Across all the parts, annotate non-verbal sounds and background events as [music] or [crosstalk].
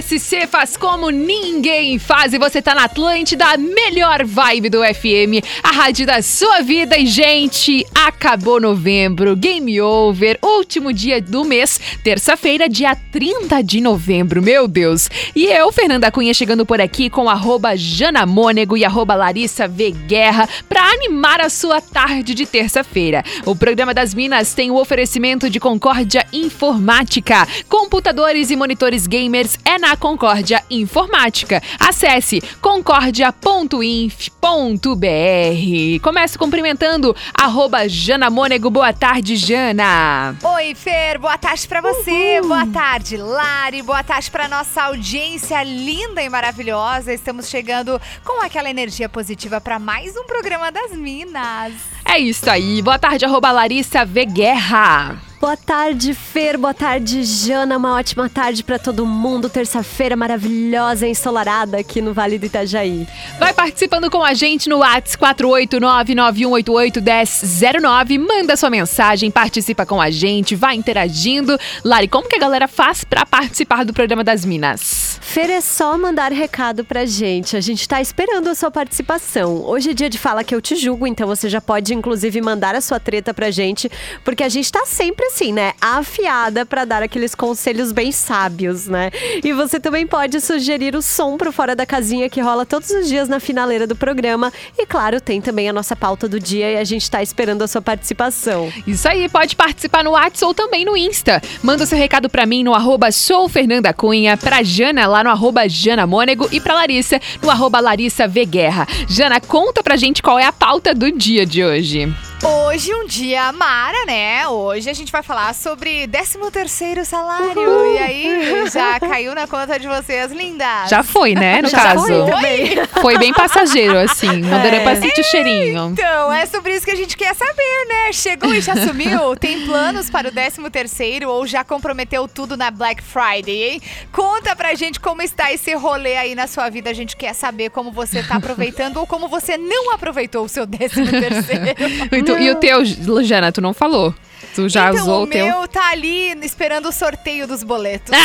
SC faz como ninguém faz e você tá na Atlântida, a melhor vibe do FM, a rádio da sua vida. E, gente, acabou novembro, game over, último dia do mês, terça-feira, dia 30 de novembro, meu Deus. E eu, Fernanda Cunha, chegando por aqui com arroba Janamônego e arroba Larissa V Guerra pra animar a sua tarde de terça-feira. O programa das Minas tem o oferecimento de Concórdia Informática, computadores e monitores gamers é na na Concórdia Informática. Acesse concordia.inf.br. Começo cumprimentando arroba Jana Mônego. Boa tarde, Jana. Oi, Fer. Boa tarde para você. Uhul. Boa tarde, Lari. Boa tarde para nossa audiência linda e maravilhosa. Estamos chegando com aquela energia positiva para mais um programa das Minas. É isso aí. Boa tarde, arroba Larissa V Guerra. Boa tarde, Fer. Boa tarde, Jana. Uma ótima tarde para todo mundo. Terça-feira maravilhosa, ensolarada aqui no Vale do Itajaí. Vai participando com a gente no WhatsApp 489-9188-1009. Manda sua mensagem, participa com a gente, vai interagindo. Lari, como que a galera faz para participar do programa das Minas? Fer, é só mandar recado pra gente. A gente tá esperando a sua participação. Hoje é dia de Fala Que Eu Te Julgo, então você já pode, inclusive, mandar a sua treta pra gente, porque a gente tá sempre assim, né, afiada para dar aqueles conselhos bem sábios, né? E você também pode sugerir o som pro Fora da Casinha que rola todos os dias na finaleira do programa. E claro, tem também a nossa pauta do dia e a gente tá esperando a sua participação. Isso aí, pode participar no WhatsApp ou também no Insta. Manda seu recado para mim no arroba soufernandacunha, pra Jana lá no arroba Jana Mônego e pra Larissa no arroba Larissa Guerra. Jana, conta pra gente qual é a pauta do dia de hoje. Hoje um dia mara, né? Hoje a gente vai falar sobre 13 terceiro salário. Uhul. E aí, já caiu na conta de vocês, lindas? Já foi, né, no já caso. Foi, foi bem passageiro, assim. Não é. pra sentir o cheirinho. Então, é sobre isso que a gente quer saber, né? Chegou e já sumiu? Tem planos para o 13 terceiro ou já comprometeu tudo na Black Friday, hein? Conta pra gente como está esse rolê aí na sua vida. A gente quer saber como você tá aproveitando ou como você não aproveitou o seu 13 terceiro. [laughs] tu, e o teu, Luciana, tu não falou. Tu já então, usou o teu? O meu tá ali esperando o sorteio dos boletos. [laughs]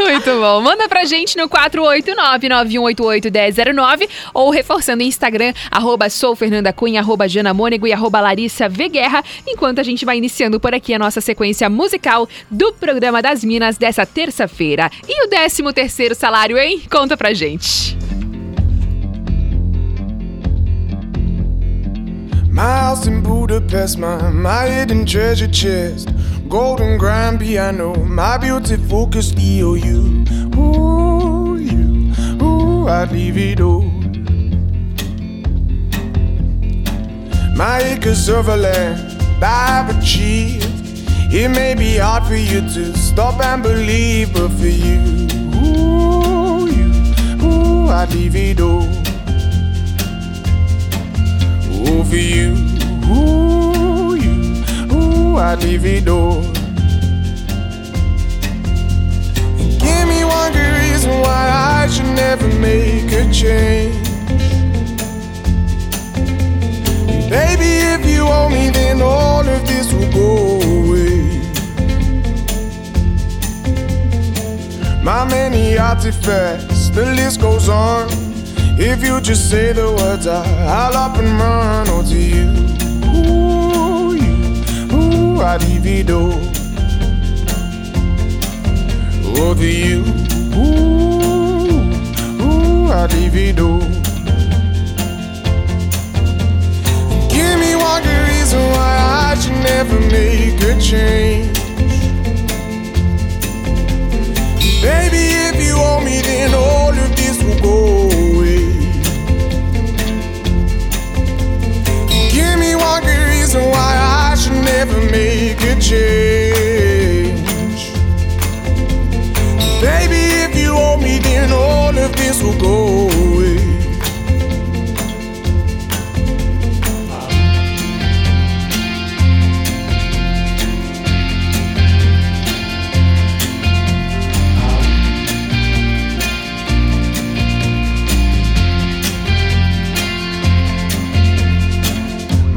Muito bom. Manda pra gente no 489-9188-1009 ou reforçando o Instagram, arroba sou Fernanda Cunha, arroba Jana Mônego e arroba Larissa v Guerra, enquanto a gente vai iniciando por aqui a nossa sequência musical do programa das Minas dessa terça-feira. E o 13 terceiro salário, hein? Conta pra gente. My house in Budapest, my, my hidden treasure chest. Golden grand piano, my beauty focused EOU. Ooh, you, ooh, I'd leave it all. My acres of land I've achieved. It may be hard for you to stop and believe, but for you, ooh, you, ooh, I'd leave it all over you. Ooh, you, ooh, I'd leave it all. Give me one good reason why I should never make a change. Baby, if you owe me, then all of this will go away. My many artifacts, the list goes on. If you just say the words, I'll up and run onto you. Ooh, you, ooh, I'd divido. Oh, the you, ooh, ooh, I'd divido. Give me one good reason why I should never make a change. Baby, if you me, then all of this will go one reason why I should never make a change. Baby, if you owe me, then all of this will go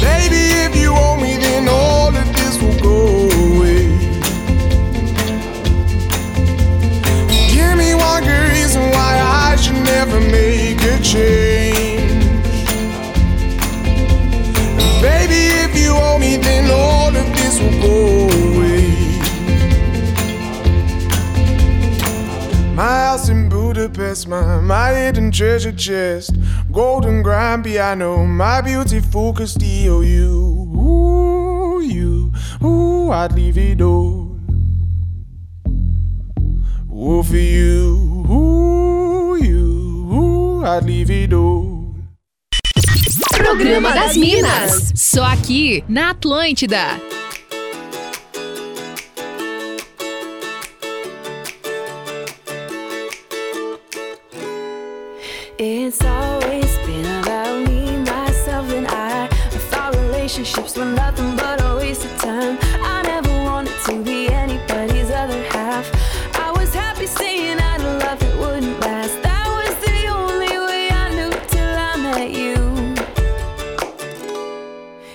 Baby, if you me, then all of this will go away. Give me one good reason why I should never make a change. Baby, if you me, then all of this will go away. My house in Budapest, my, my hidden treasure chest, golden grand piano, my beautiful Castillo. You, ooh, you, ooh, I'd leave it all. Ooh, for you, ooh, you, ooh, I'd leave it all. Programa das Minas. Só aqui na Atlântida. It's always relationships were nothing but a waste of time. I never wanted to be anybody's other half. I was happy saying I'd love that wouldn't last. That was the only way I knew till I met you.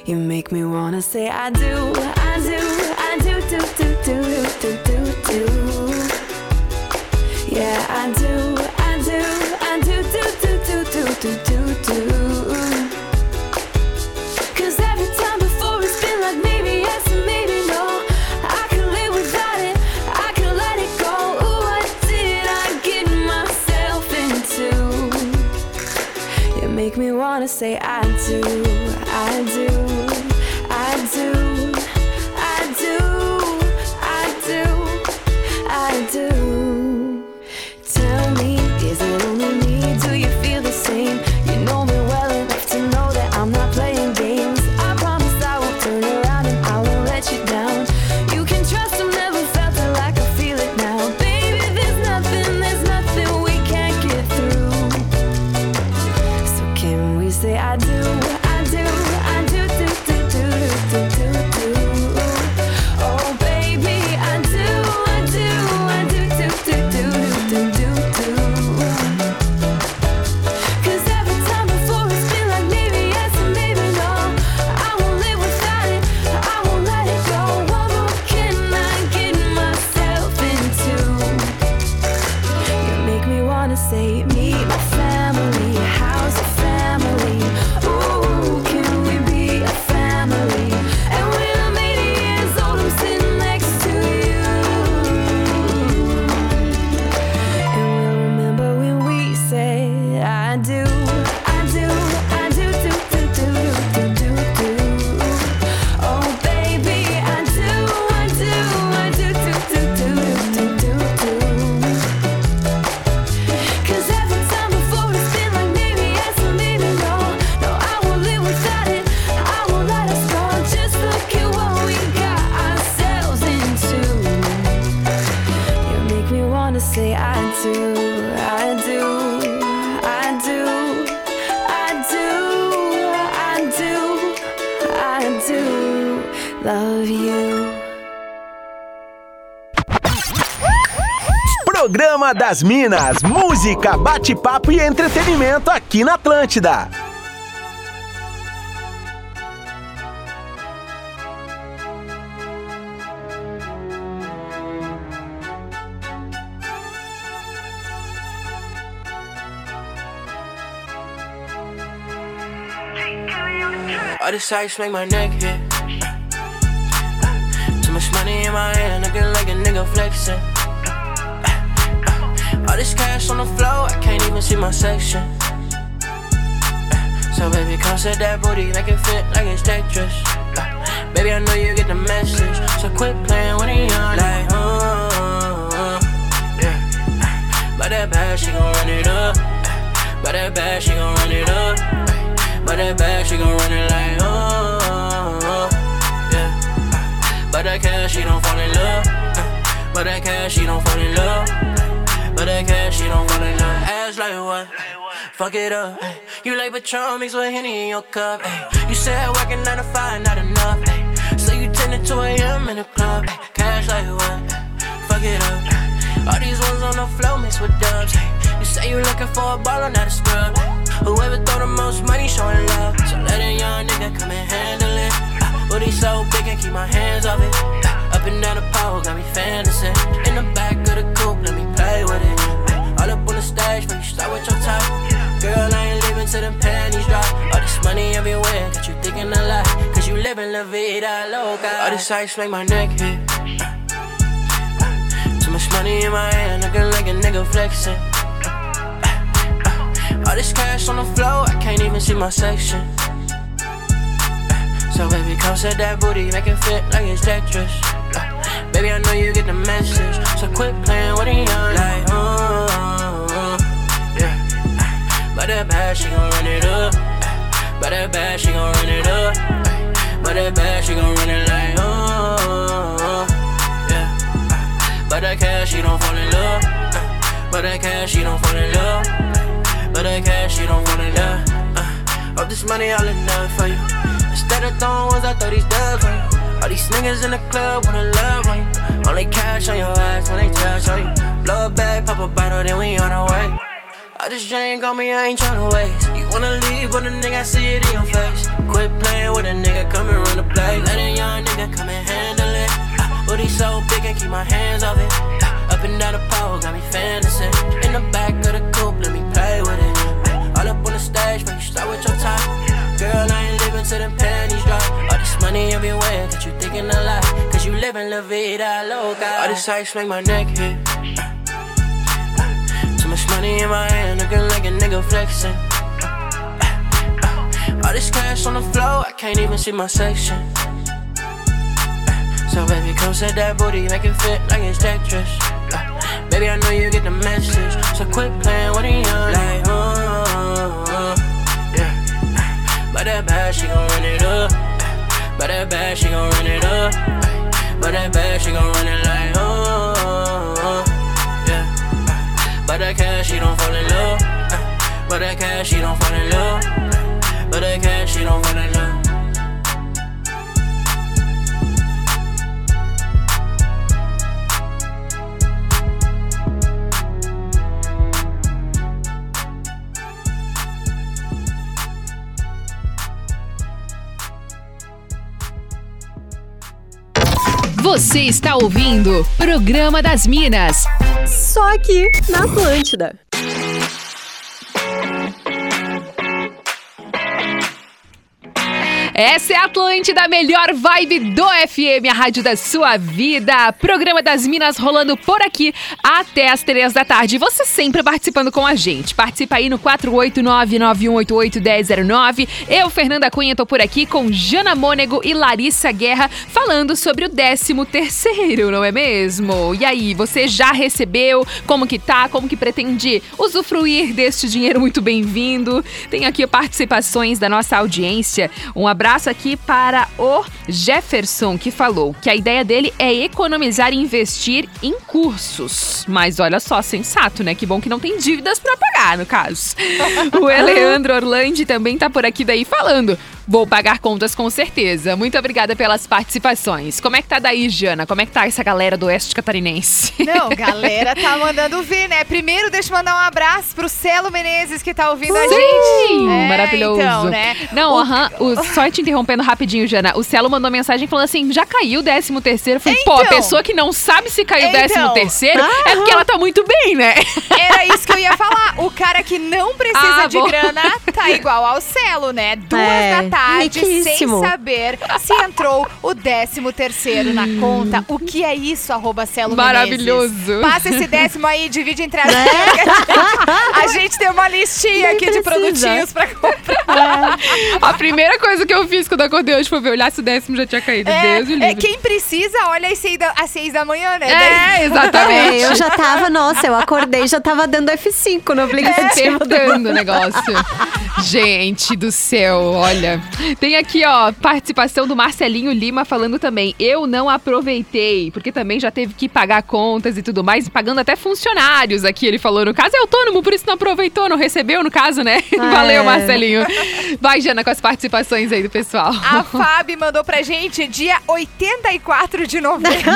You make me wanna say I do, say I do, Programa das Minas, música, bate-papo e entretenimento aqui na Atlântida. All the sights make my neck hit. Too much money in my looking like a nigga. All this cash on the floor, I can't even see my section. So baby, come set that booty, make it fit like it's Tetris. Baby, I know you get the message, so quit playing with it young. Like, uh, yeah. But that bad, she gon' run it up. But that bad, she gon' run it up. But that bad, she gon' run it like, yeah. But that cash, she don't fall in love. But that cash, she don't fall in love. But that cash, she don't in love. Ass like what? Fuck it up. You like Patron mixed with Henny in your cup. You said working 9 to 5, not enough. ay. So you 10 to 2 a.m. in the club. Cash like what? Fuck it up. All these ones on the floor mixed with dubs. You say you looking for a baller, not a scrub. Whoever throw the most money showing love. So let a young nigga come and handle it. Booty so big and keep my hands off it. And down the pole, got me fantasy. In the back of the coupe, let me play with it. All up on the stage, but you start with your top. Girl, I ain't leaving till them panties drop. All this money everywhere, got you thinking a lot. Cause you living la vida loca. All this ice make my neck hit. Too much money in my hand, looking like a nigga flexing. All this cash on the floor, I can't even see my section. So baby, come set that booty, make it fit like it's Tetris. Baby, I know you get the message, so quit playing with it young. Like, uh, yeah. But that bad, she gon' run it up. But that bad, she gon' run it up. But that bad, she gon' run it like, uh, yeah. But that cash, she don't fall in love. But that cash, she don't fall in love. But that cash, she don't fall in love. Uh, Hope this money all enough for you. Instead of throwing ones, I throw these dubs on you. All these niggas in the club wanna love on you. Only cash on your ass when they touch on you. Blow a bag, pop a bottle, then we on our way. I just drink on me, I ain't tryna waste. You wanna leave, but a nigga I see it in your face. Quit playing with a nigga, come and run the play. Let a young nigga come and handle it. Ah, Booty so big and keep my hands off it. Ah, Up and down the pole, got me fantasy. In the back of the you a lot. Cause you living la vida loca. All this ice make my neck hit. Too much money in my hand, looking like a nigga flexing. All this cash on the floor, I can't even see my section. So baby, come set that booty, make it fit like it's Tetris. Baby, I know you get the message, so quit playing with it young. Like, uh, yeah. But that bad, she gon' run it up. But that bad, she gon' run it up. But that bad, she gon' run it like, uh, yeah. But that cash, she don't fall in love. But that cash, she don't fall in love. But that cash, she don't fall in love. Você está ouvindo Programa das Minas. Só aqui na Atlântida. Essa é a Atlântida, a melhor vibe do FM, a rádio da sua vida. Programa das Minas rolando por aqui até as três da tarde. Você sempre participando com a gente. Participa aí no 489-9188-1009. Eu, Fernanda Cunha, tô por aqui com Jana Mônego e Larissa Guerra falando sobre o 13 terceiro, não é mesmo? E aí, você já recebeu? Como que tá? Como que pretende usufruir deste dinheiro muito bem-vindo? Tem aqui participações da nossa audiência. Um abraço aqui para o Jefferson, que falou que a ideia dele é economizar e investir em cursos. Mas olha só, sensato, né? Que bom que não tem dívidas para pagar, no caso. [laughs] o Eleandro Orlandi também tá por aqui daí falando. Vou pagar contas com certeza. Muito obrigada pelas participações. Como é que tá daí, Jana? Como é que tá essa galera do Oeste Catarinense? Não, [laughs] galera tá mandando ver, né? Primeiro, deixa eu mandar um abraço pro Celo Menezes, que tá ouvindo a Sim, gente. É, maravilhoso. Então, né? Não, O- aham, o- só te interrompendo rapidinho, Jana. O Celo mandou mensagem falando assim: já caiu o 13 terceiro. Eu falei, pô, a Então. pessoa que não sabe se caiu o Então. 13 terceiro é porque ela tá muito bem, né? Era isso que eu ia [laughs] falar. O cara que não precisa Ah, de bom. grana tá igual ao Celo, né? Duas É, da tarde, sem saber se entrou o décimo terceiro na conta. O que é isso, arroba Celo Maravilhoso. Menezes? Passa esse décimo aí, divide entre as [laughs] A gente tem uma listinha Nem aqui de precisa. produtinhos pra comprar. A primeira coisa que eu fiz quando acordei hoje foi ver olhar se o décimo já tinha caído. Deus É, é, livre. quem precisa, olha às seis da, às seis da manhã, né? É, exatamente. É, eu já tava, nossa, eu acordei já tava dando F5 no aplicativo. do- Apertando o negócio. Gente do céu, olha. [laughs] Tem aqui, ó, participação do Marcelinho Lima falando também. Eu não aproveitei, porque também já teve que pagar contas e tudo mais, pagando até funcionários aqui. Ele falou, no caso é autônomo, por isso não aproveitou, não recebeu, no caso, né? [laughs] Valeu, Marcelinho. Vai, Jana, com as participações aí do pessoal. A Fábio mandou pra gente dia 84 de novembro. [laughs]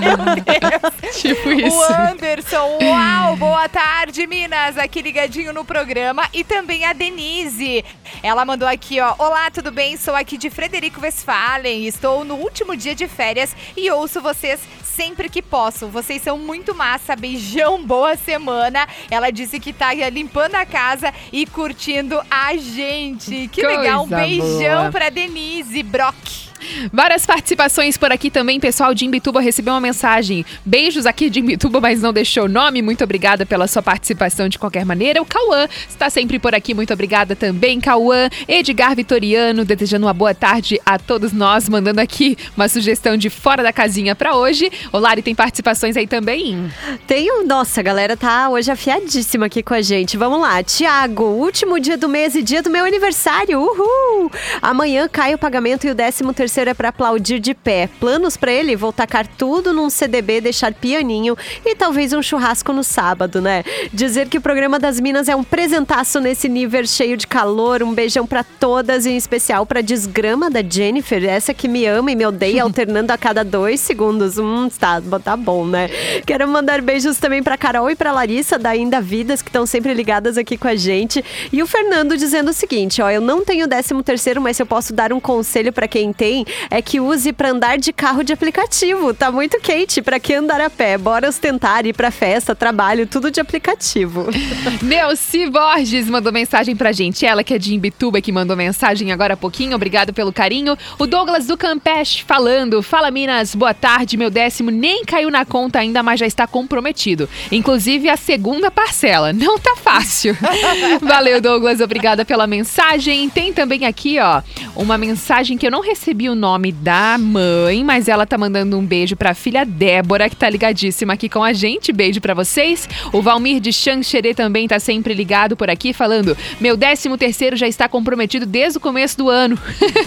Meu Deus. tipo O isso. Anderson, uau, boa tarde, Minas, aqui ligadinho no programa. E também a Denise. Ela mandou aqui, ó. Olá, tudo bem? Sou aqui de Frederico Westphalen. Estou no último dia de férias e ouço vocês sempre que posso. Vocês são muito massa. Beijão, boa semana. Ela disse que tá limpando a casa e curtindo a gente. Que Coisa legal. Um beijão boa. pra Denise Brock. Várias participações por aqui também, pessoal de Imbituba recebeu uma mensagem. Beijos aqui de Imbituba, mas não deixou o nome. Muito obrigada pela sua participação de qualquer maneira. O Cauã está sempre por aqui, muito obrigada também, Cauã. Edgar Vitoriano, desejando uma boa tarde a todos nós, mandando aqui uma sugestão de fora da casinha para hoje. O Lari tem participações aí também? Tem, nossa, a galera tá hoje afiadíssima aqui com a gente. Vamos lá, Tiago, último dia do mês e dia do meu aniversário. Uhul! Amanhã cai o pagamento e o décimo terceiro é pra aplaudir de pé. Planos pra ele? Vou tacar tudo num CDB, deixar pianinho e talvez um churrasco no sábado, né? Dizer que o programa das Minas é um presentaço nesse nível cheio de calor. Um beijão pra todas, em especial pra desgrama da Jennifer, essa que me ama e me odeia, [laughs] alternando a cada dois segundos. Hum, tá, tá bom, né? Quero mandar beijos também pra Carol e pra Larissa da Ainda Vidas, que estão sempre ligadas aqui com a gente. E o Fernando dizendo o seguinte: ó, eu não tenho décimo terceiro, mas se eu posso dar um conselho pra quem tem, é que use pra andar de carro de aplicativo. Tá muito quente, pra que andar a pé? Bora ostentar, ir pra festa, trabalho, tudo de aplicativo. [laughs] Neuci Borges mandou mensagem pra gente. Ela que é de Imbituba que mandou mensagem agora há pouquinho. Obrigado pelo carinho. O Douglas do Campeche falando. Fala, Minas. Boa tarde. Meu décimo nem caiu na conta ainda, mas já está comprometido. Inclusive a segunda parcela. Não tá fácil. [laughs] Valeu, Douglas. Obrigada pela mensagem. Tem também aqui, ó, uma mensagem que eu não recebi o nome da mãe, mas ela tá mandando um beijo pra filha Débora, que tá ligadíssima aqui com a gente. Beijo pra vocês. O Valmir de Xanxerê também tá sempre ligado por aqui, falando: Meu décimo terceiro já está comprometido desde o começo do ano.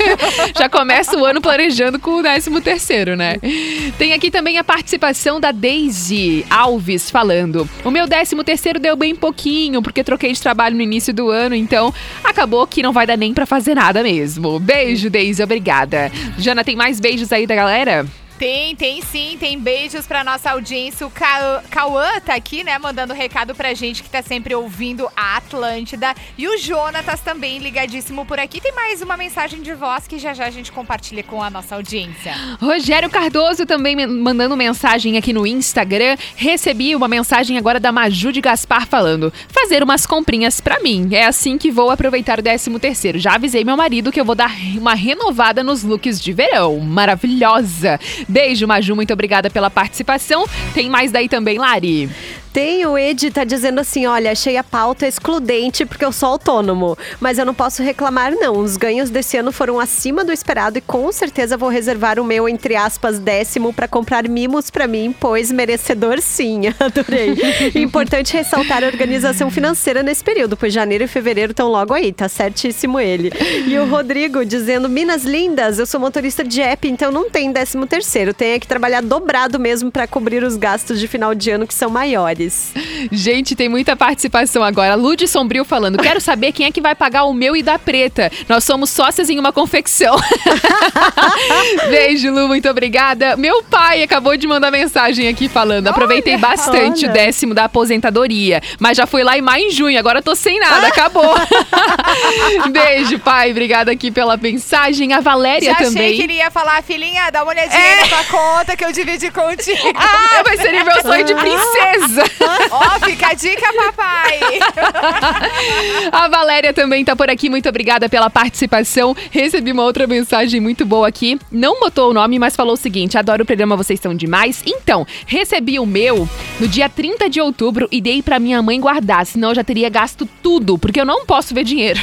[laughs] já começa o ano planejando com o décimo terceiro, né? Tem aqui também a participação da Daisy Alves falando: O meu décimo terceiro deu bem pouquinho, porque troquei de trabalho no início do ano, então acabou que não vai dar nem pra fazer nada mesmo. Beijo, Daisy, obrigada. Jana, tem mais beijos aí da galera? Tem, tem sim, tem beijos pra nossa audiência. O Ca- Cauã tá aqui, né, mandando recado pra gente que tá sempre ouvindo a Atlântida. E o Jonatas também ligadíssimo por aqui. Tem mais uma mensagem de voz que já já a gente compartilha com a nossa audiência. Rogério Cardoso também mandando mensagem aqui no Instagram. Recebi uma mensagem agora da Maju de Gaspar falando: fazer umas comprinhas pra mim. É assim que vou aproveitar o 13 terceiro. Já avisei meu marido que eu vou dar uma renovada nos looks de verão. Maravilhosa. Beijo, Maju. Muito obrigada pela participação. Tem mais daí também, Lari. Tem o Ed tá dizendo assim: olha, achei a pauta excludente porque eu sou autônomo. Mas eu não posso reclamar, não. Os ganhos desse ano foram acima do esperado e com certeza vou reservar o meu, entre aspas, décimo para comprar mimos para mim, pois merecedor sim. [laughs] Adorei. Importante ressaltar a organização financeira nesse período, pois janeiro e fevereiro estão logo aí, tá certíssimo ele. E o Rodrigo dizendo: Minas lindas, eu sou motorista de app, então não tem décimo terceiro. Tenho que trabalhar dobrado mesmo para cobrir os gastos de final de ano que são maiores. Gente, tem muita participação agora. Lud Sombrio falando: quero saber quem é que vai pagar o meu e da preta. Nós somos sócias em uma confecção. [laughs] Beijo, Lu, muito obrigada. Meu pai acabou de mandar mensagem aqui falando: aproveitei bastante olha. o décimo da aposentadoria, mas já fui lá em maio e junho, agora tô sem nada, [laughs] acabou. [laughs] Beijo, pai. Obrigada aqui pela mensagem. A Valéria Já achei também. que ele ia falar, filhinha, dá uma olhadinha É. na tua conta que eu dividi contigo. Ah, vai ser meu sonho de princesa. [laughs] Ó, fica a dica, papai. [laughs] A Valéria também tá por aqui, muito obrigada pela participação. Recebi uma outra mensagem muito boa aqui. Não botou o nome, mas falou o seguinte: adoro o programa, vocês são demais. Então, recebi o meu no dia 30 de outubro e dei pra minha mãe guardar, senão eu já teria gasto tudo, porque eu não posso ver dinheiro.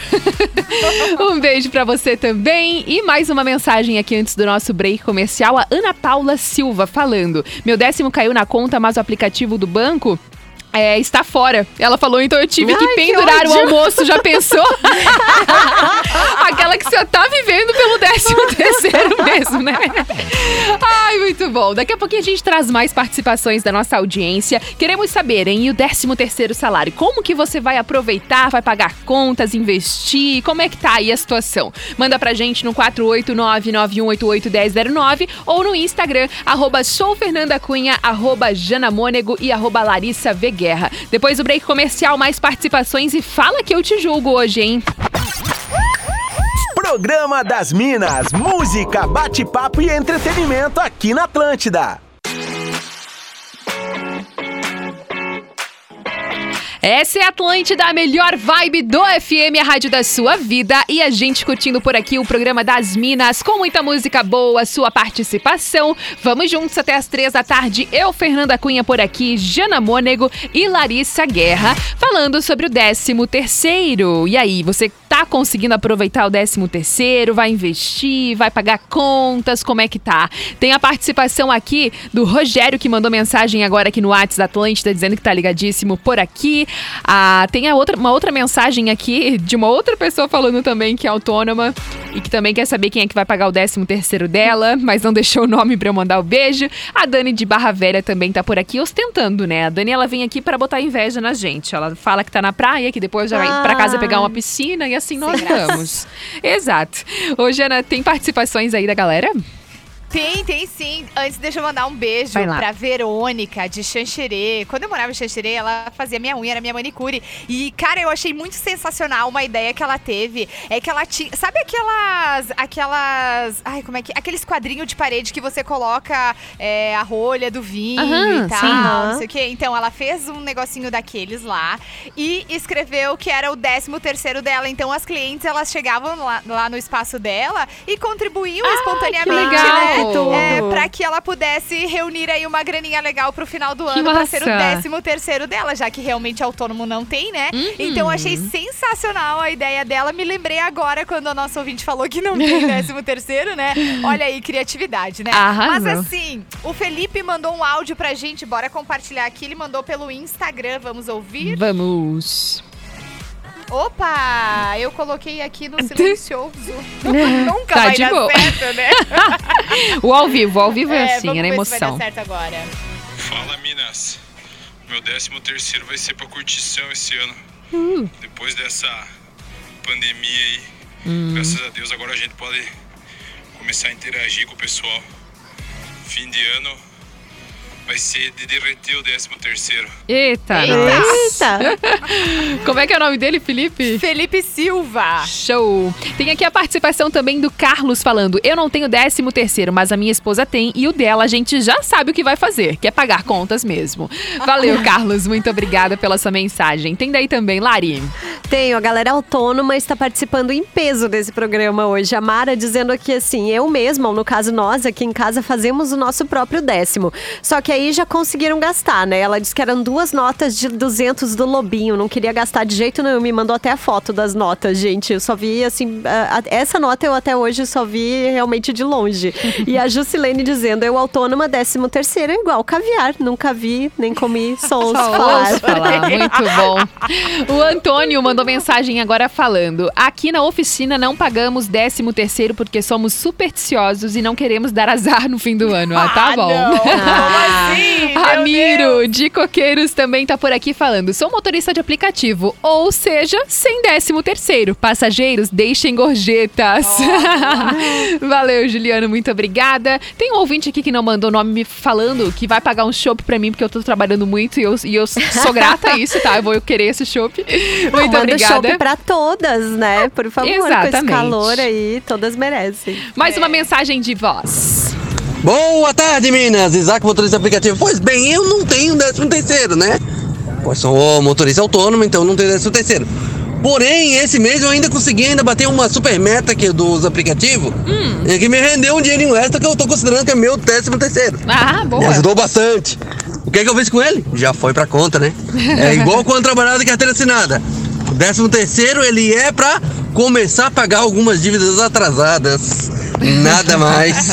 [laughs] um beijo pra você também. E mais uma mensagem aqui antes do nosso break comercial. A Ana Paula Silva falando: Meu décimo caiu na conta, mas o aplicativo do banco. É, está fora. Ela falou, então eu tive que Ai, que pendurar o ódio. almoço. Já pensou? [laughs] Aquela que você tá vivendo pelo décimo [laughs] terceiro mesmo, né? Ai, muito bom. Daqui a pouquinho a gente traz mais participações da nossa audiência. Queremos saber, hein, e o décimo terceiro salário? Como que você vai aproveitar, vai pagar contas, investir? Como é que tá aí a situação? Manda pra gente no 489-9188-1009 ou no Instagram, arroba soufernandacunha, arroba janamônego e arroba Larissa. Guerra. Depois do break comercial, mais participações e fala que eu te julgo hoje, hein? Programa das Minas, música, bate-papo e entretenimento aqui na Atlântida. Essa é a Atlântida, a melhor vibe do FM, a rádio da sua vida. E a gente curtindo por aqui o programa das Minas, com muita música boa, sua participação. Vamos juntos até as três da tarde. Eu, Fernanda Cunha, por aqui, Jana Mônego e Larissa Guerra, falando sobre o décimo terceiro. E aí, você tá conseguindo aproveitar o décimo terceiro? Vai investir? Vai pagar contas? Como é que tá? Tem a participação aqui do Rogério, que mandou mensagem agora aqui no WhatsApp da Atlântida, dizendo que tá ligadíssimo por aqui. Ah, tem a outra, uma outra mensagem aqui de uma outra pessoa falando também que é autônoma e que também quer saber quem é que vai pagar o décimo terceiro dela, mas não deixou o nome pra eu mandar o beijo. A Dani de Barra Velha também tá por aqui ostentando, né? A Dani, ela vem aqui pra botar inveja na gente. Ela fala que tá na praia, que depois já vai pra casa pegar uma piscina e assim nós vamos. Exato. Ô, Jana, tem participações aí da galera? Tem, tem sim. Antes, deixa eu mandar um beijo pra Verônica, de Xanxerê. Quando eu morava em Xanxerê, ela fazia minha unha, era minha manicure. E, cara, eu achei muito sensacional uma ideia que ela teve. É que ela tinha. Sabe aquelas. Aquelas. Ai, como é que. Aqueles quadrinhos de parede que você coloca é, a rolha do vinho Aham, e tal. sim. Não sei o quê. Então, ela fez um negocinho daqueles lá e escreveu que era o décimo terceiro dela. Então, as clientes, elas chegavam lá, lá no espaço dela e contribuíam espontaneamente, legal. né? Tudo. É, pra que ela pudesse reunir aí uma graninha legal pro final do Que ano pra ser o décimo terceiro dela, já que realmente autônomo não tem, né? Então eu achei sensacional a ideia dela. Me lembrei agora quando a nossa ouvinte falou que não tem [laughs] décimo terceiro, né? Olha aí, criatividade, né? Arrasou. Mas assim, o Felipe mandou um áudio pra gente, bora compartilhar aqui. Ele mandou pelo Instagram, vamos ouvir? Vamos. Opa! Eu coloquei aqui no [laughs] silencioso. [laughs] Nunca Tá vai de dar boa. certo, né? [laughs] O ao vivo, o ao vivo é, assim, é na ver se vai dar emoção. certo agora. Fala Minas, meu décimo terceiro vai ser pra curtição esse ano. Uh. Depois dessa pandemia aí, Hum. graças a Deus agora a gente pode começar a interagir com o pessoal. Fim de ano vai ser de derreter o décimo terceiro. Eita, Eita. Eita. [laughs] Como é que é o nome dele, Felipe? Felipe Silva. Show! Tem aqui a participação também do Carlos falando: Eu não tenho décimo terceiro, mas a minha esposa tem e o dela a gente já sabe o que vai fazer, que é pagar contas mesmo. Valeu, Carlos, muito obrigada pela sua mensagem. Tem daí também, Lari. Tenho, a galera autônoma está participando em peso desse programa hoje. A Mara dizendo aqui assim, eu mesma, ou no caso nós aqui em casa, fazemos o nosso próprio décimo. Só que aí já conseguiram gastar, né? Ela disse que eram duas notas de 200 do Lobinho, não queria gastar de jeito nenhum. Me mandou até a foto das notas, gente. Eu só vi, assim, a- a- essa nota eu até hoje só vi realmente de longe. e a Jusilene dizendo, eu autônoma, décimo terceiro é igual caviar. Nunca vi, nem comi, só ouço falar. muito bom. O Antônio mandou mensagem agora falando: aqui na oficina não pagamos 13 terceiro porque somos supersticiosos e não queremos dar azar no fim do ano. Ah, tá Ah, bom. não. [laughs] Meu Ramiro de Coqueiros também tá por aqui falando: sou motorista de aplicativo, ou seja, sem 13 terceiro. Passageiros, deixem gorjetas. [laughs] Valeu, Juliano, muito obrigada. Tem um ouvinte aqui que não mandou nome me falando que vai pagar um chopp pra mim porque eu tô trabalhando muito e eu, e eu sou grata a isso, tá? Eu vou querer esse chopp. [laughs] Não, Muito manda obrigada. chopp pra todas, né? Por favor, com esse Exatamente. calor aí, todas merecem. Mais uma mensagem de voz. Boa tarde, Minas! Isaac, motorista aplicativo. Pois bem, eu não tenho décimo terceiro, né? Eu sou motorista autônomo, então não tenho décimo terceiro. Porém, esse mês eu ainda consegui ainda bater uma super meta aqui dos aplicativos. E que me rendeu um dinheirinho extra que eu tô considerando que é meu décimo terceiro. Ah, Me boa. ajudou bastante. O que é que eu fiz com ele? Já foi pra conta, né? É igual [laughs] quando trabalhava de carteira assinada. O décimo terceiro, ele é pra começar a pagar algumas dívidas atrasadas. Nada mais.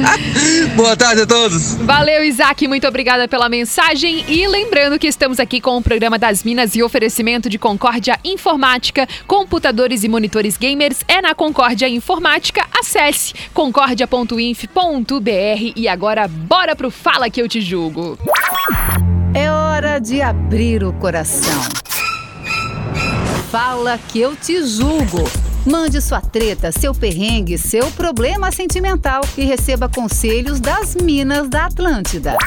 [laughs] Boa tarde a todos. Valeu, Isaac. Muito obrigada pela mensagem. E lembrando que estamos aqui com o programa das Minas e oferecimento de Concórdia Informática, computadores e monitores gamers é na Concórdia Informática. Acesse concordia.inf.br e agora bora pro Fala que eu te julgo. É hora de abrir o coração. Fala que eu te julgo. Mande sua treta, seu perrengue, seu problema sentimental e receba conselhos das Minas da Atlântida.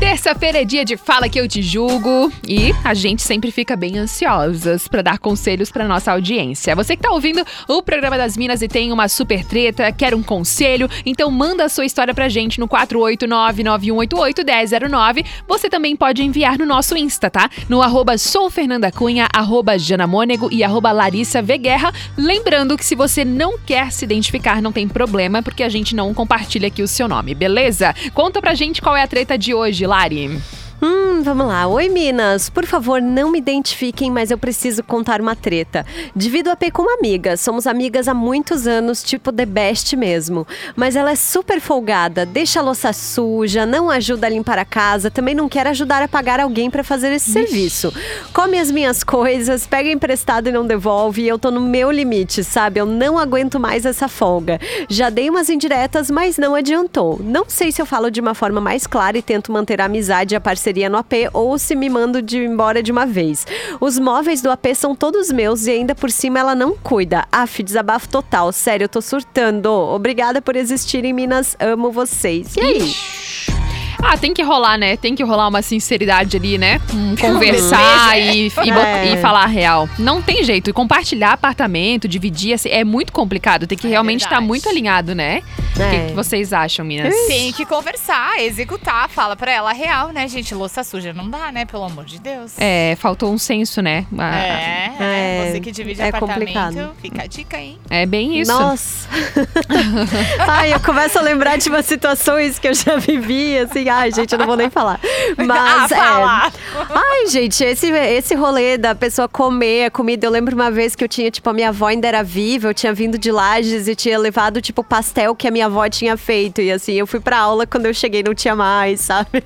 Terça-feira é dia de Fala que eu te julgo e a gente sempre fica bem ansiosas para dar conselhos para nossa audiência. Você que tá ouvindo o programa das Minas e tem uma super treta, quer um conselho, então manda a sua história pra gente no 48991881009. Você também pode enviar no nosso Insta, tá? No arroba soufernandacunha, arroba janamônego e arroba Larissa V. Guerra. Lembrando que se você não quer se identificar, não tem problema, porque a gente não compartilha aqui o seu nome, beleza? Conta pra gente qual é a treta de hoje, Lari. Hum, vamos lá. Oi, Minas. Por favor, não me identifiquem, mas eu preciso contar uma treta. Divido a P com uma amiga. Somos amigas há muitos anos, tipo the best mesmo. Mas ela é super folgada, deixa a louça suja, não ajuda a limpar a casa, também não quer ajudar a pagar alguém pra fazer esse serviço. Come as minhas coisas, pega emprestado e não devolve. E eu tô no meu limite, sabe? Eu não aguento mais essa folga. Já dei umas indiretas, mas não adiantou. Não sei se eu falo de uma forma mais clara e tento manter a amizade e a parceria no AP ou se me mando de embora de uma vez. Os móveis do AP são todos meus e ainda por cima ela não cuida. Af, desabafo total. Sério, eu tô surtando. Obrigada por existirem, Minas. Amo vocês. E aí? Ah, tem que rolar, né? Tem que rolar uma sinceridade ali, né? Hum, [laughs] conversar e, e, É. e falar a real. Não tem jeito. E compartilhar apartamento, dividir, assim, é muito complicado. Tem que realmente estar verdade. muito alinhado, né? O que, É. que vocês acham, Minas? Tem que conversar, executar, fala pra ela a real, né, gente? Louça suja não dá, né? Pelo amor de Deus. É, faltou um senso, né? Ah, É, É, você que divide é apartamento, complicado. fica a dica, hein? É bem isso. Nossa. [laughs] ai, eu começo a lembrar de umas situações que eu já vivi, assim. Ai, gente, eu não vou nem falar. [laughs] Mas, ah, é. Ai, gente, esse, esse rolê da pessoa comer a comida. Eu lembro uma vez que eu tinha, tipo, a minha avó ainda era viva, eu tinha vindo de Lages e tinha levado, tipo, pastel que a minha avó tinha feito. E assim, eu fui pra aula, quando eu cheguei não tinha mais, [laughs] sabe?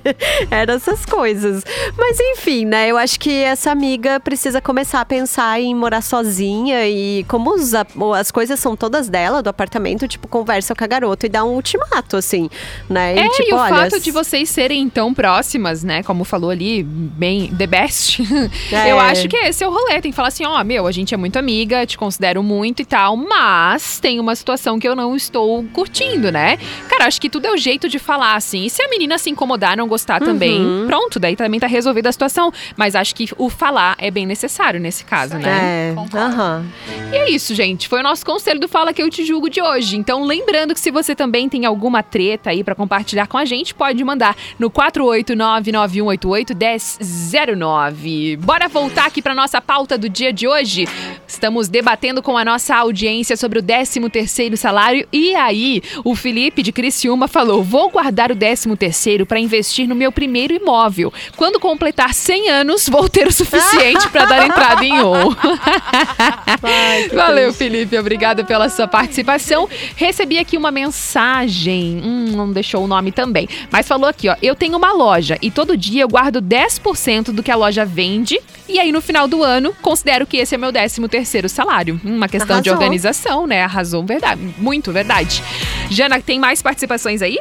Eram essas coisas. Mas enfim, né? Eu acho que essa amiga precisa começar a pensar em morar sozinha e como os as coisas são todas dela, do apartamento, tipo, conversa com a garota e dá um ultimato, assim, né? É, tipo, e o olha, fato de vocês serem tão próximas, né? Como falou ali, bem the best. [laughs] É. Eu acho que esse é o rolê. Tem que falar assim: ó, meu, a gente é muito amiga, te considero muito e tal, mas tem uma situação que eu não estou curtindo, né? Cara, acho que tudo é o jeito de falar, assim. E se a menina se incomodar, não gostar também, Uhum. pronto, daí também tá resolvida a situação. Mas acho que o falar é bem necessário nesse caso, né? É, Concordo. aham. E é isso, gente. Foi o nosso conselho do Fala Que Eu Te Julgo de hoje. Então, lembrando que se você também tem alguma treta aí pra compartilhar com a gente, pode mandar no 489-9188-1009. Bora voltar aqui pra nossa pauta do dia de hoje? Estamos debatendo com a nossa audiência sobre o 13º salário. E aí, o Felipe de Criciúma falou, vou guardar o 13º pra investir no meu primeiro imóvel. Quando completar 100 anos, vou ter o suficiente pra dar entrada em um. [laughs] Valeu, Felipe. Obrigada pela sua participação. Recebi aqui uma mensagem. Hum, não deixou o nome também. Mas falou aqui, ó. Eu tenho uma loja e todo dia eu guardo 10% do que a loja vende. E aí, no final do ano, considero que esse é meu 13 terceiro salário. Hum, Uma questão de Arrasou. organização, né? Arrasou, verdade. Muito verdade. Jana, tem mais participações aí?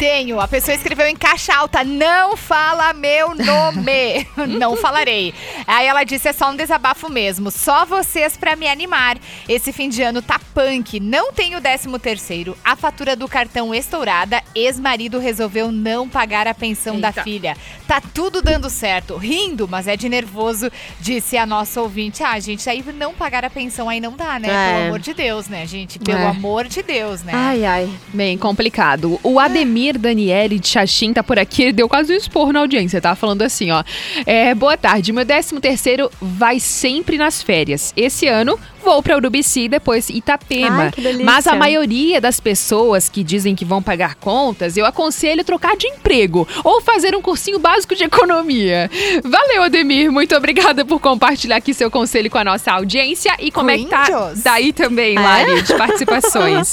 Tenho. A pessoa escreveu em caixa alta: não fala meu nome. [laughs] não falarei. Aí ela disse: é só um desabafo mesmo. Só vocês pra me animar. Esse fim de ano tá punk. Não tenho décimo terceiro. A fatura do cartão estourada. Ex-marido resolveu não pagar a pensão da Eita. filha. Tá tudo dando certo. Rindo, mas é de nervoso, disse a nossa ouvinte. Ah, gente, aí não pagar a pensão aí não dá, né? É. Pelo amor de Deus, né, gente? Pelo É. amor de Deus, né? Ai, ai. Bem complicado. O Ademir Ademir Daniele de Xaxim tá por aqui, ele deu quase um esporro na audiência, tá? Falando assim, ó. É, boa tarde, meu 13 terceiro vai sempre nas férias. Esse ano vou pra Urubici e depois Itapema. Ai. Mas a maioria das pessoas que dizem que vão pagar contas, eu aconselho trocar de emprego ou fazer um cursinho básico de economia. Valeu, Ademir. Muito obrigada por compartilhar aqui seu conselho com a nossa audiência. E como é que tá daí também, Lari, de participações?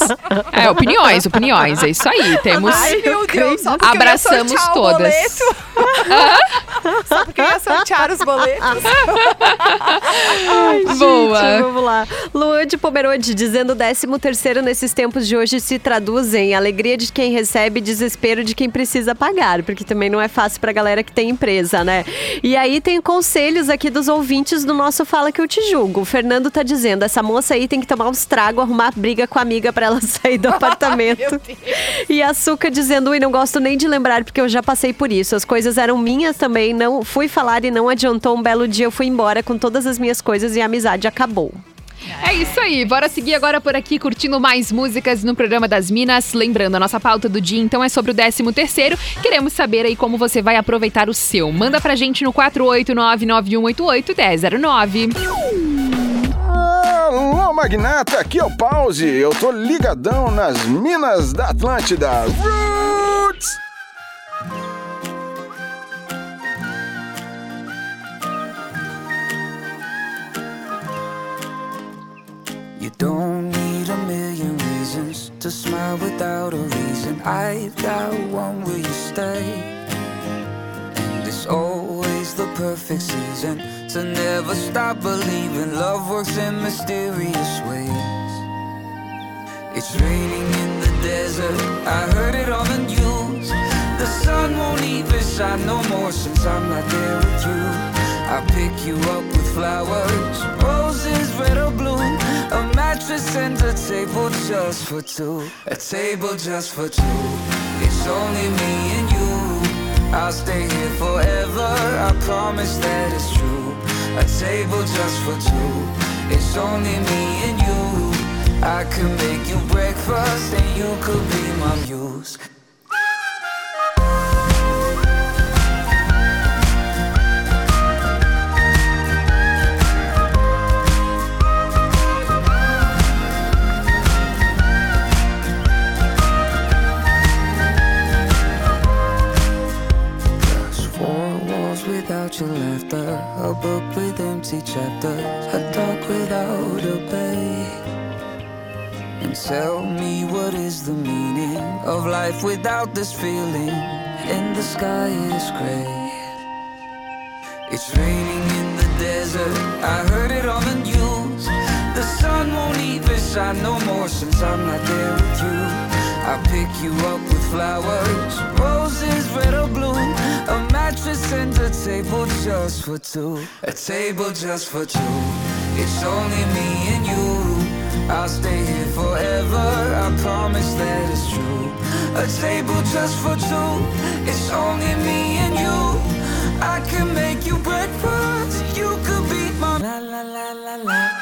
É, opiniões, opiniões. É isso aí. Temos. Ai, meu Deus, Abraçamos todas. Só porque ia sortear os boletos. Ai, Boa. Gente, vamos lá. Luan de Pomerode dizendo 13 terceiro nesses tempos de hoje se traduz em alegria de quem recebe, desespero de quem precisa pagar, porque também não é fácil pra galera que tem empresa, né? E aí tem conselhos aqui dos ouvintes do nosso Fala Que Eu Te Julgo. O Fernando tá dizendo, essa moça aí tem que tomar uns tragos, arrumar briga com a amiga pra ela [laughs] sair do apartamento. E a Açúcar dizendo, ui, não gosto nem de lembrar porque eu já passei por isso. As coisas eram minhas também, não fui falar e não adiantou. Um belo dia eu fui embora com todas as minhas coisas e a amizade acabou. É isso aí, bora seguir agora por aqui curtindo mais músicas no programa das Minas. Lembrando, a nossa pauta do dia então é sobre o 13 terceiro. Queremos saber aí como você vai aproveitar o seu. Manda pra gente no 48991881009. Alô, magnata, aqui é o Pause. Eu tô ligadão nas minas da Atlântida. Roots! Don't need a million reasons to smile without a reason. I've got one, will you stay? And it's always the perfect season to never stop believing love works in mysterious ways. It's raining in the desert, I heard it on the news. The sun won't even shine no more since I'm not there with you. I pick you up with flowers, roses, red or blue. A mattress and a table just for two. A table just for two. It's only me and you. I'll stay here forever. I promise that it's true. A table just for two. It's only me and you. I could make you breakfast and you could be my muse. Book with empty chapters, a dog without a bay. And tell me what is the meaning of life without this feeling? And the sky is gray. It's raining in the desert. I heard it on the news. The sun won't even shine no more since I'm not there with you. I pick you up with flowers, roses, red or blue. Mattress and a table just for two. A table just for two. It's only me and you. I'll stay here forever. I promise that it's true. A table just for two. It's only me and you. I can make you breakfast. You could be my la la la la la.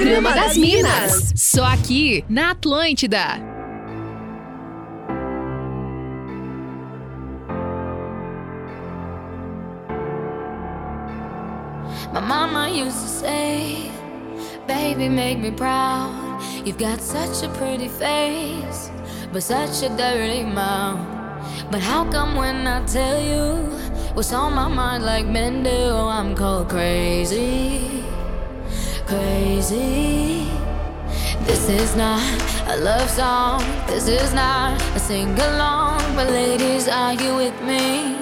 Programa das Minas. Só aqui na Atlântida. My mama used to say, Baby, make me proud. You've got such a pretty face, but such a dirty mouth. But how come when I tell you what's on my mind, like men do, I'm called crazy? Crazy. This is not a love song, this is not a sing along. long, but ladies, are you with me?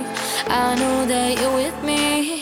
I know that you're with me.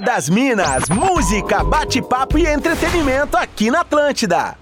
Das Minas, música, bate-papo e entretenimento aqui na Atlântida.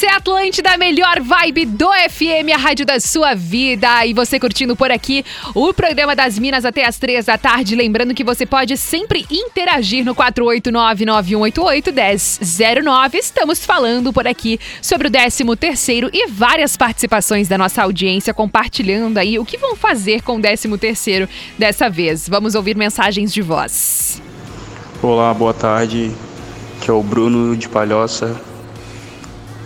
Essa é a Atlântida, a melhor vibe do FM, a rádio da sua vida. E você curtindo por aqui o programa das Minas até as três da tarde. Lembrando que você pode sempre interagir no 489-9188-1009. Estamos falando por aqui sobre o 13 terceiro e várias participações da nossa audiência compartilhando aí o que vão fazer com o 13 terceiro dessa vez. Vamos ouvir mensagens de voz. Olá, boa tarde. Que é o Bruno de Palhoça.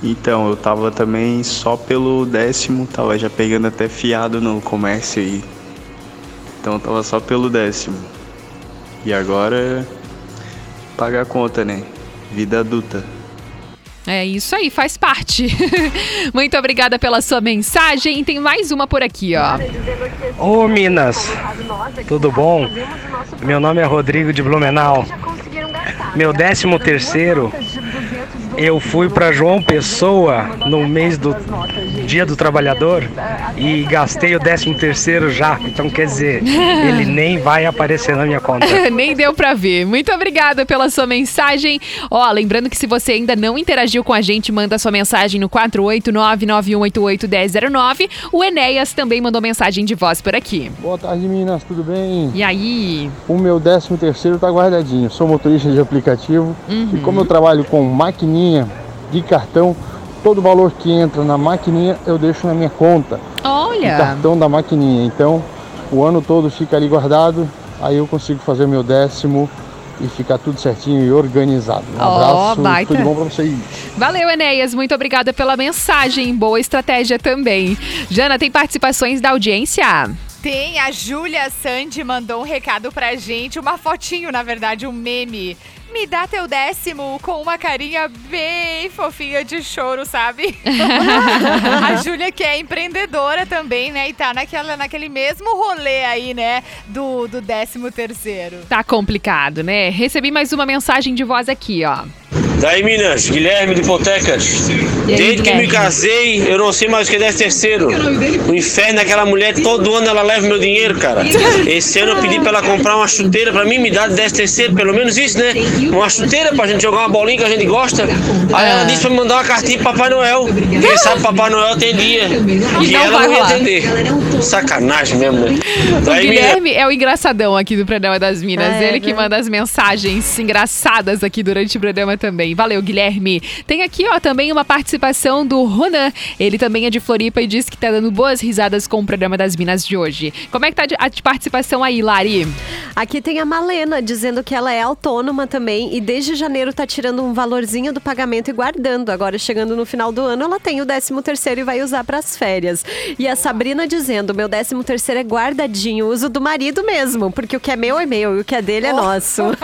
Então, eu tava também só pelo décimo, tava já pegando até fiado no comércio aí. Então, tava só pelo décimo. E agora, pagar a conta, né? Vida adulta. É isso aí, faz parte. [laughs] Muito obrigada pela sua mensagem. E tem mais uma por aqui, ó. Ô Minas, tudo bom? Meu nome é Rodrigo de Blumenau. Meu décimo terceiro, eu fui para João Pessoa no mês do Dia do Trabalhador e gastei o décimo terceiro já. Então quer dizer, [laughs] ele nem vai aparecer na minha conta. [laughs] Nem deu pra ver. Muito obrigada pela sua mensagem. Ó, lembrando que se você ainda não interagiu com a gente, manda sua mensagem no 489-9188-1009. O Enéas também mandou mensagem de voz por aqui. Boa tarde, Minas, tudo bem? E aí? O meu 13 terceiro tá guardadinho. Sou motorista de aplicativo e como eu trabalho com maquininha de cartão, todo valor que entra na maquininha eu deixo na minha conta. Olha! Cartão da maquininha. Então, o ano todo fica ali guardado, aí eu consigo fazer o meu décimo e ficar tudo certinho e organizado. Um Ó, abraço, baita. tudo bom pra vocês. Valeu, Enéas. Muito obrigada pela mensagem. Boa estratégia também. Jana, tem participações da audiência? Tem, a Júlia Sandy mandou um recado pra gente, uma fotinho, na verdade, um meme. Me dá teu décimo com uma carinha bem fofinha de choro, sabe? [laughs] a Júlia que é empreendedora também, né? E tá naquela, naquele mesmo rolê aí, né? Do, do décimo terceiro. Tá complicado, né? Recebi mais uma mensagem de voz aqui, ó. Daí, Minas, Guilherme de Hipotecas. Desde que me casei, eu não sei mais o que é 10 terceiro. O inferno é aquela mulher, todo ano ela leva meu dinheiro, cara. Esse ano eu pedi pra ela comprar uma chuteira pra mim, me dar 10 terceiro, pelo menos isso, né? Uma chuteira pra gente jogar uma bolinha que a gente gosta. Aí ela disse pra me mandar uma cartinha pro Papai Noel. Quem sabe Papai Noel tem dia. E não ela não ia atender. Sacanagem mesmo, né? O Daí, Minas. Guilherme é o engraçadão aqui do programa das Minas. É, Ele que né? manda as mensagens engraçadas aqui durante o programa também. Também. Valeu, Guilherme. Tem aqui, ó, também uma participação do Ronan. Ele também é de Floripa e diz que tá dando boas risadas com o programa das Minas de hoje. Como é que tá a participação aí, Lari? Aqui tem a Malena dizendo que ela é autônoma também e desde janeiro tá tirando um valorzinho do pagamento e guardando. Agora, chegando no final do ano, ela tem o 13 terceiro e vai usar pras férias. E a Sabrina dizendo: meu 13 terceiro é guardadinho, uso do marido mesmo, porque o que é meu é meu e o que é dele é nosso. [laughs]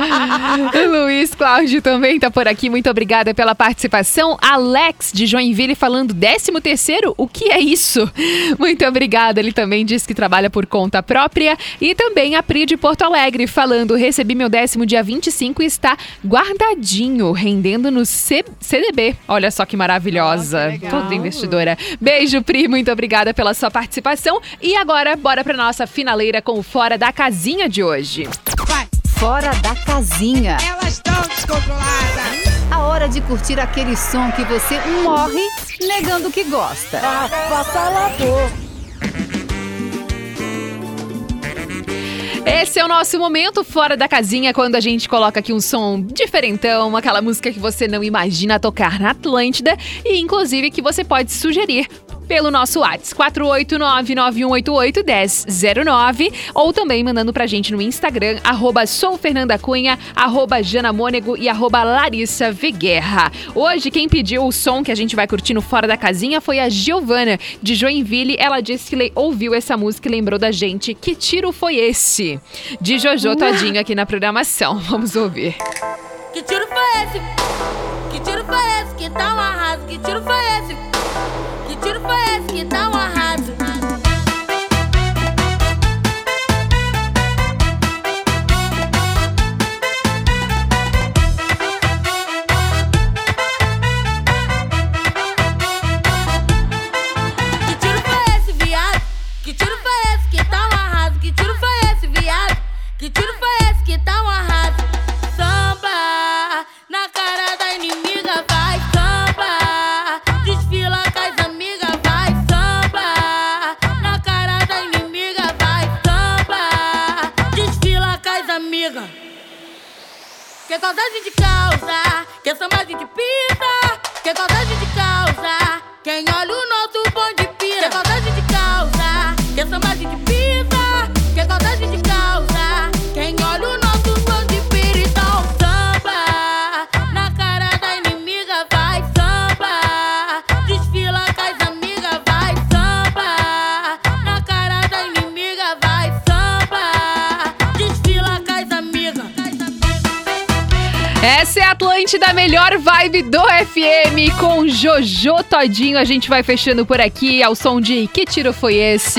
[laughs] Luiz Cláudio também tá por aqui. Muito obrigada pela participação. Alex de Joinville falando 13 terceiro, o que é isso? [laughs] Muito obrigada. Ele também diz que trabalha por conta própria. E também a Pri de Porto Alegre falando: recebi meu décimo dia 25 e está guardadinho, rendendo no C- CDB. Olha só que maravilhosa. Toda investidora. Beijo, Pri. Muito obrigada pela sua participação. E agora, bora pra nossa finaleira com o Fora da Casinha de hoje. Fora da casinha. Elas estão descontroladas. A hora de curtir aquele som que você morre negando que gosta. Avassalador. Esse é o nosso momento fora da casinha, quando a gente coloca aqui um som diferentão, aquela música que você não imagina tocar na Atlântida e inclusive que você pode sugerir pelo nosso WhatsApp 489-9188-1009 ou também mandando pra gente no Instagram, arroba soufernandacunha, arroba janamônego e arroba. Hoje, quem pediu o som que a gente vai curtir no Fora da Casinha foi a Giovana, de Joinville. Ela disse que ouviu essa música e lembrou da gente. Que tiro foi esse? De Jojo Todinho aqui na programação. [laughs] Vamos ouvir. Que tiro foi esse? Que tiro foi esse que tá um arraso? Que tiro foi que tá vibe do FM com Jojo Todinho. A gente vai fechando por aqui ao som de Que Tiro Foi Esse?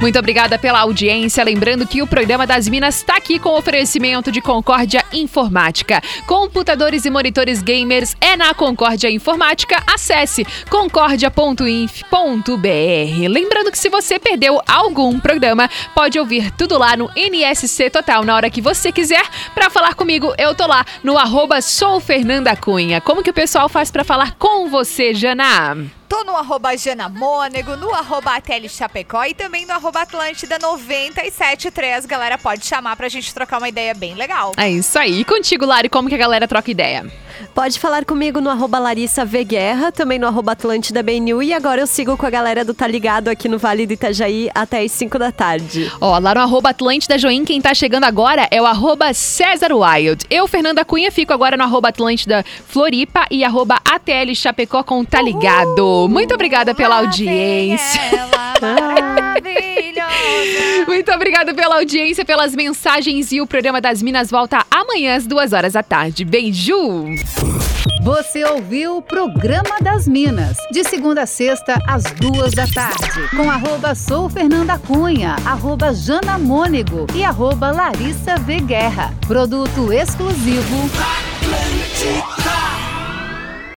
Muito obrigada pela audiência. Lembrando que o programa das Minas está aqui com oferecimento de Concórdia Informática. Computadores e monitores gamers é na Concórdia Informática. Acesse concordia.inf.br. Lembrando que se você perdeu algum programa, pode ouvir tudo lá no NSC Total na hora que você quiser. Para falar comigo, eu tô lá no arroba. Como que o pessoal faz para falar com você, Jana? Tô no arroba Jana Mônego, no arroba Ateli Chapecó e também no arroba Atlântida 973. Galera, pode chamar pra gente trocar uma ideia bem legal. É isso aí. E contigo, Lari, como que a galera troca ideia? Pode falar comigo no arroba Larissa V Guerra, também no arroba Atlântida BNU e agora eu sigo com a galera do Tá Ligado aqui no Vale do Itajaí até as 5 da tarde. Ó, lá no arroba Atlântida Join, quem tá chegando agora é o arroba César Wild. Eu, Fernanda Cunha, fico agora no arroba Atlântida Floripa e arroba ATL Chapecó com Tá Ligado. Muito obrigada pela audiência. [laughs] Muito obrigada pela audiência, pelas mensagens e o programa das Minas volta amanhã às duas horas da tarde. Beijo! Você ouviu o Programa das Minas, de segunda a sexta, às duas da tarde, com arroba sou Fernanda Cunha, arroba Jana Mônego e arroba Larissa V Guerra. Produto exclusivo. Atlântica.